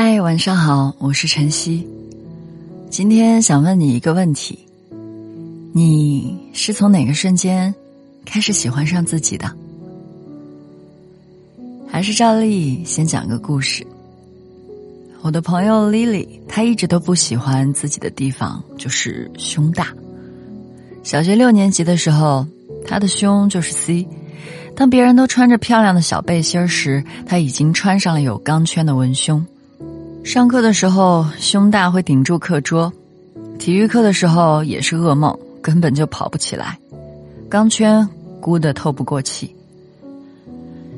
嗨，晚上好，我是晨曦。今天想问你一个问题：你是从哪个瞬间开始喜欢上自己的？还是照例先讲个故事。我的朋友 Lily，她一直都不喜欢自己的地方就是胸大。小学六年级的时候，她的胸就是 C。当别人都穿着漂亮的小背心时，她已经穿上了有钢圈的文胸。上课的时候，胸大会顶住课桌；体育课的时候也是噩梦，根本就跑不起来。钢圈箍得透不过气。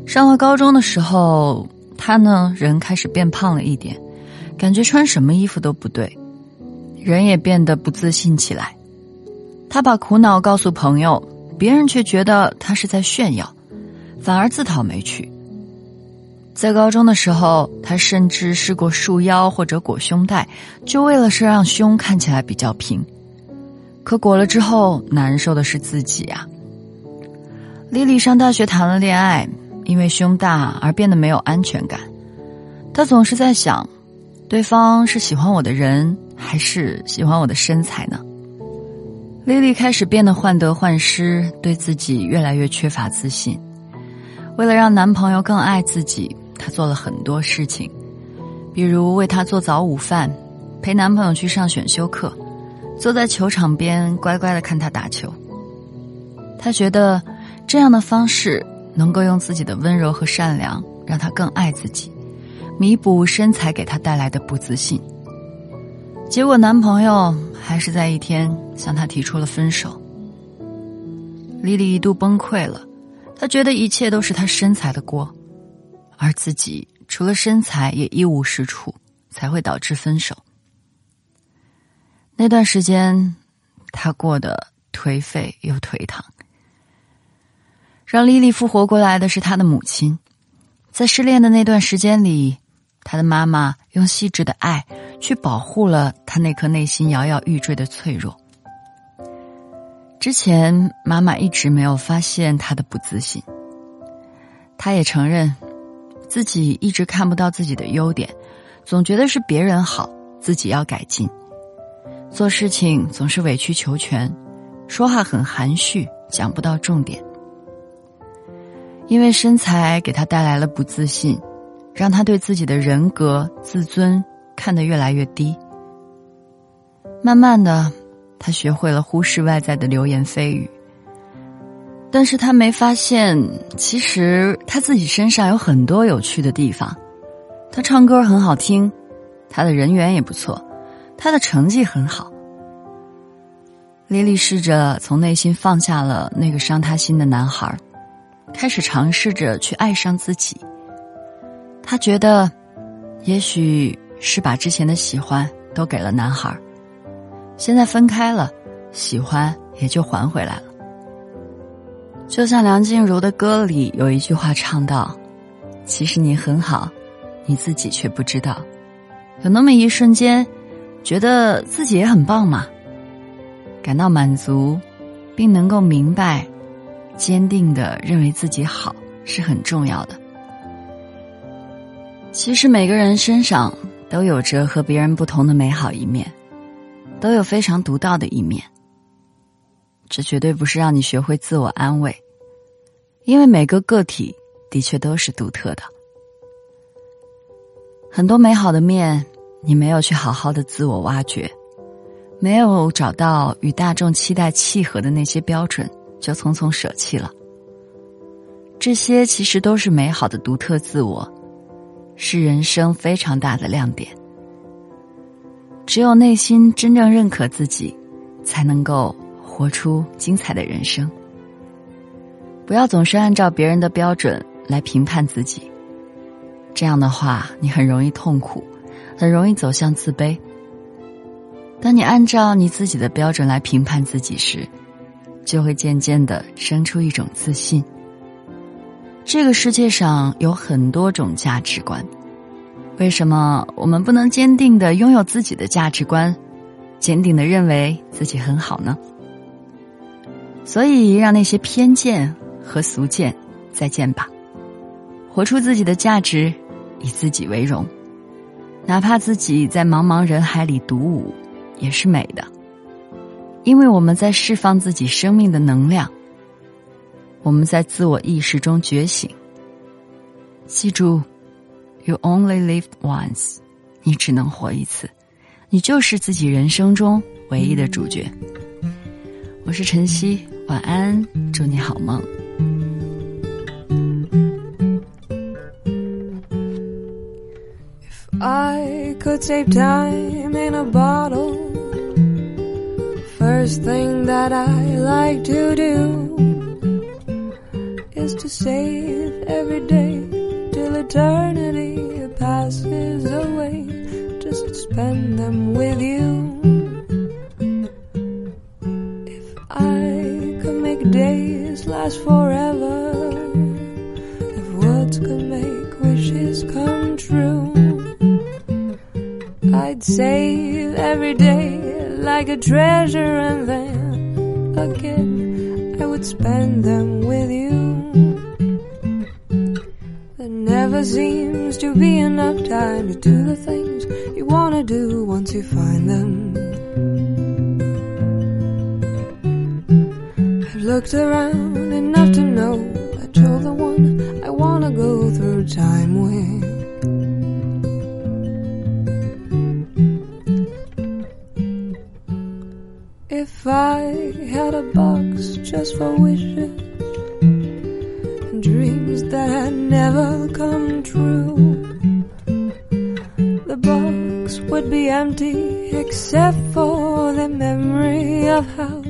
上了高中的时候，他呢人开始变胖了一点，感觉穿什么衣服都不对，人也变得不自信起来。他把苦恼告诉朋友，别人却觉得他是在炫耀，反而自讨没趣。在高中的时候，他甚至试过束腰或者裹胸带，就为了是让胸看起来比较平。可裹了之后，难受的是自己啊。莉莉上大学谈了恋爱，因为胸大而变得没有安全感。她总是在想，对方是喜欢我的人，还是喜欢我的身材呢？莉莉开始变得患得患失，对自己越来越缺乏自信。为了让男朋友更爱自己。她做了很多事情，比如为他做早午饭，陪男朋友去上选修课，坐在球场边乖乖的看他打球。她觉得这样的方式能够用自己的温柔和善良让他更爱自己，弥补身材给他带来的不自信。结果男朋友还是在一天向她提出了分手。丽丽一度崩溃了，她觉得一切都是她身材的锅。而自己除了身材也一无是处，才会导致分手。那段时间，他过得颓废又颓唐。让莉莉复活过来的是她的母亲，在失恋的那段时间里，她的妈妈用细致的爱去保护了她那颗内心摇摇欲坠的脆弱。之前，妈妈一直没有发现她的不自信，她也承认。自己一直看不到自己的优点，总觉得是别人好，自己要改进。做事情总是委曲求全，说话很含蓄，讲不到重点。因为身材给他带来了不自信，让他对自己的人格、自尊看得越来越低。慢慢的，他学会了忽视外在的流言蜚语。但是他没发现，其实他自己身上有很多有趣的地方。他唱歌很好听，他的人缘也不错，他的成绩很好。莉莉试着从内心放下了那个伤他心的男孩，开始尝试着去爱上自己。他觉得，也许是把之前的喜欢都给了男孩，现在分开了，喜欢也就还回来了。就像梁静茹的歌里有一句话唱到：“其实你很好，你自己却不知道。”有那么一瞬间，觉得自己也很棒嘛，感到满足，并能够明白，坚定的认为自己好是很重要的。其实每个人身上都有着和别人不同的美好一面，都有非常独到的一面。这绝对不是让你学会自我安慰，因为每个个体的确都是独特的。很多美好的面，你没有去好好的自我挖掘，没有找到与大众期待契合的那些标准，就匆匆舍弃了。这些其实都是美好的独特自我，是人生非常大的亮点。只有内心真正认可自己，才能够。活出精彩的人生，不要总是按照别人的标准来评判自己。这样的话，你很容易痛苦，很容易走向自卑。当你按照你自己的标准来评判自己时，就会渐渐的生出一种自信。这个世界上有很多种价值观，为什么我们不能坚定的拥有自己的价值观，坚定的认为自己很好呢？所以，让那些偏见和俗见再见吧，活出自己的价值，以自己为荣。哪怕自己在茫茫人海里独舞，也是美的，因为我们在释放自己生命的能量，我们在自我意识中觉醒。记住，You only live once，你只能活一次，你就是自己人生中唯一的主角。我是晨曦，晚安，祝你好梦。I could save time in a bottle. First thing that I like to do is to save every day till eternity passes away. Just to spend them with you. Days last forever, if words could make wishes come true. I'd save every day like a treasure and then again I would spend them with you. There never seems to be enough time to do the things you wanna do once you find them. Looked around enough to know that you're the one I wanna go through time with. If I had a box just for wishes and dreams that had never come true, the box would be empty except for the memory of how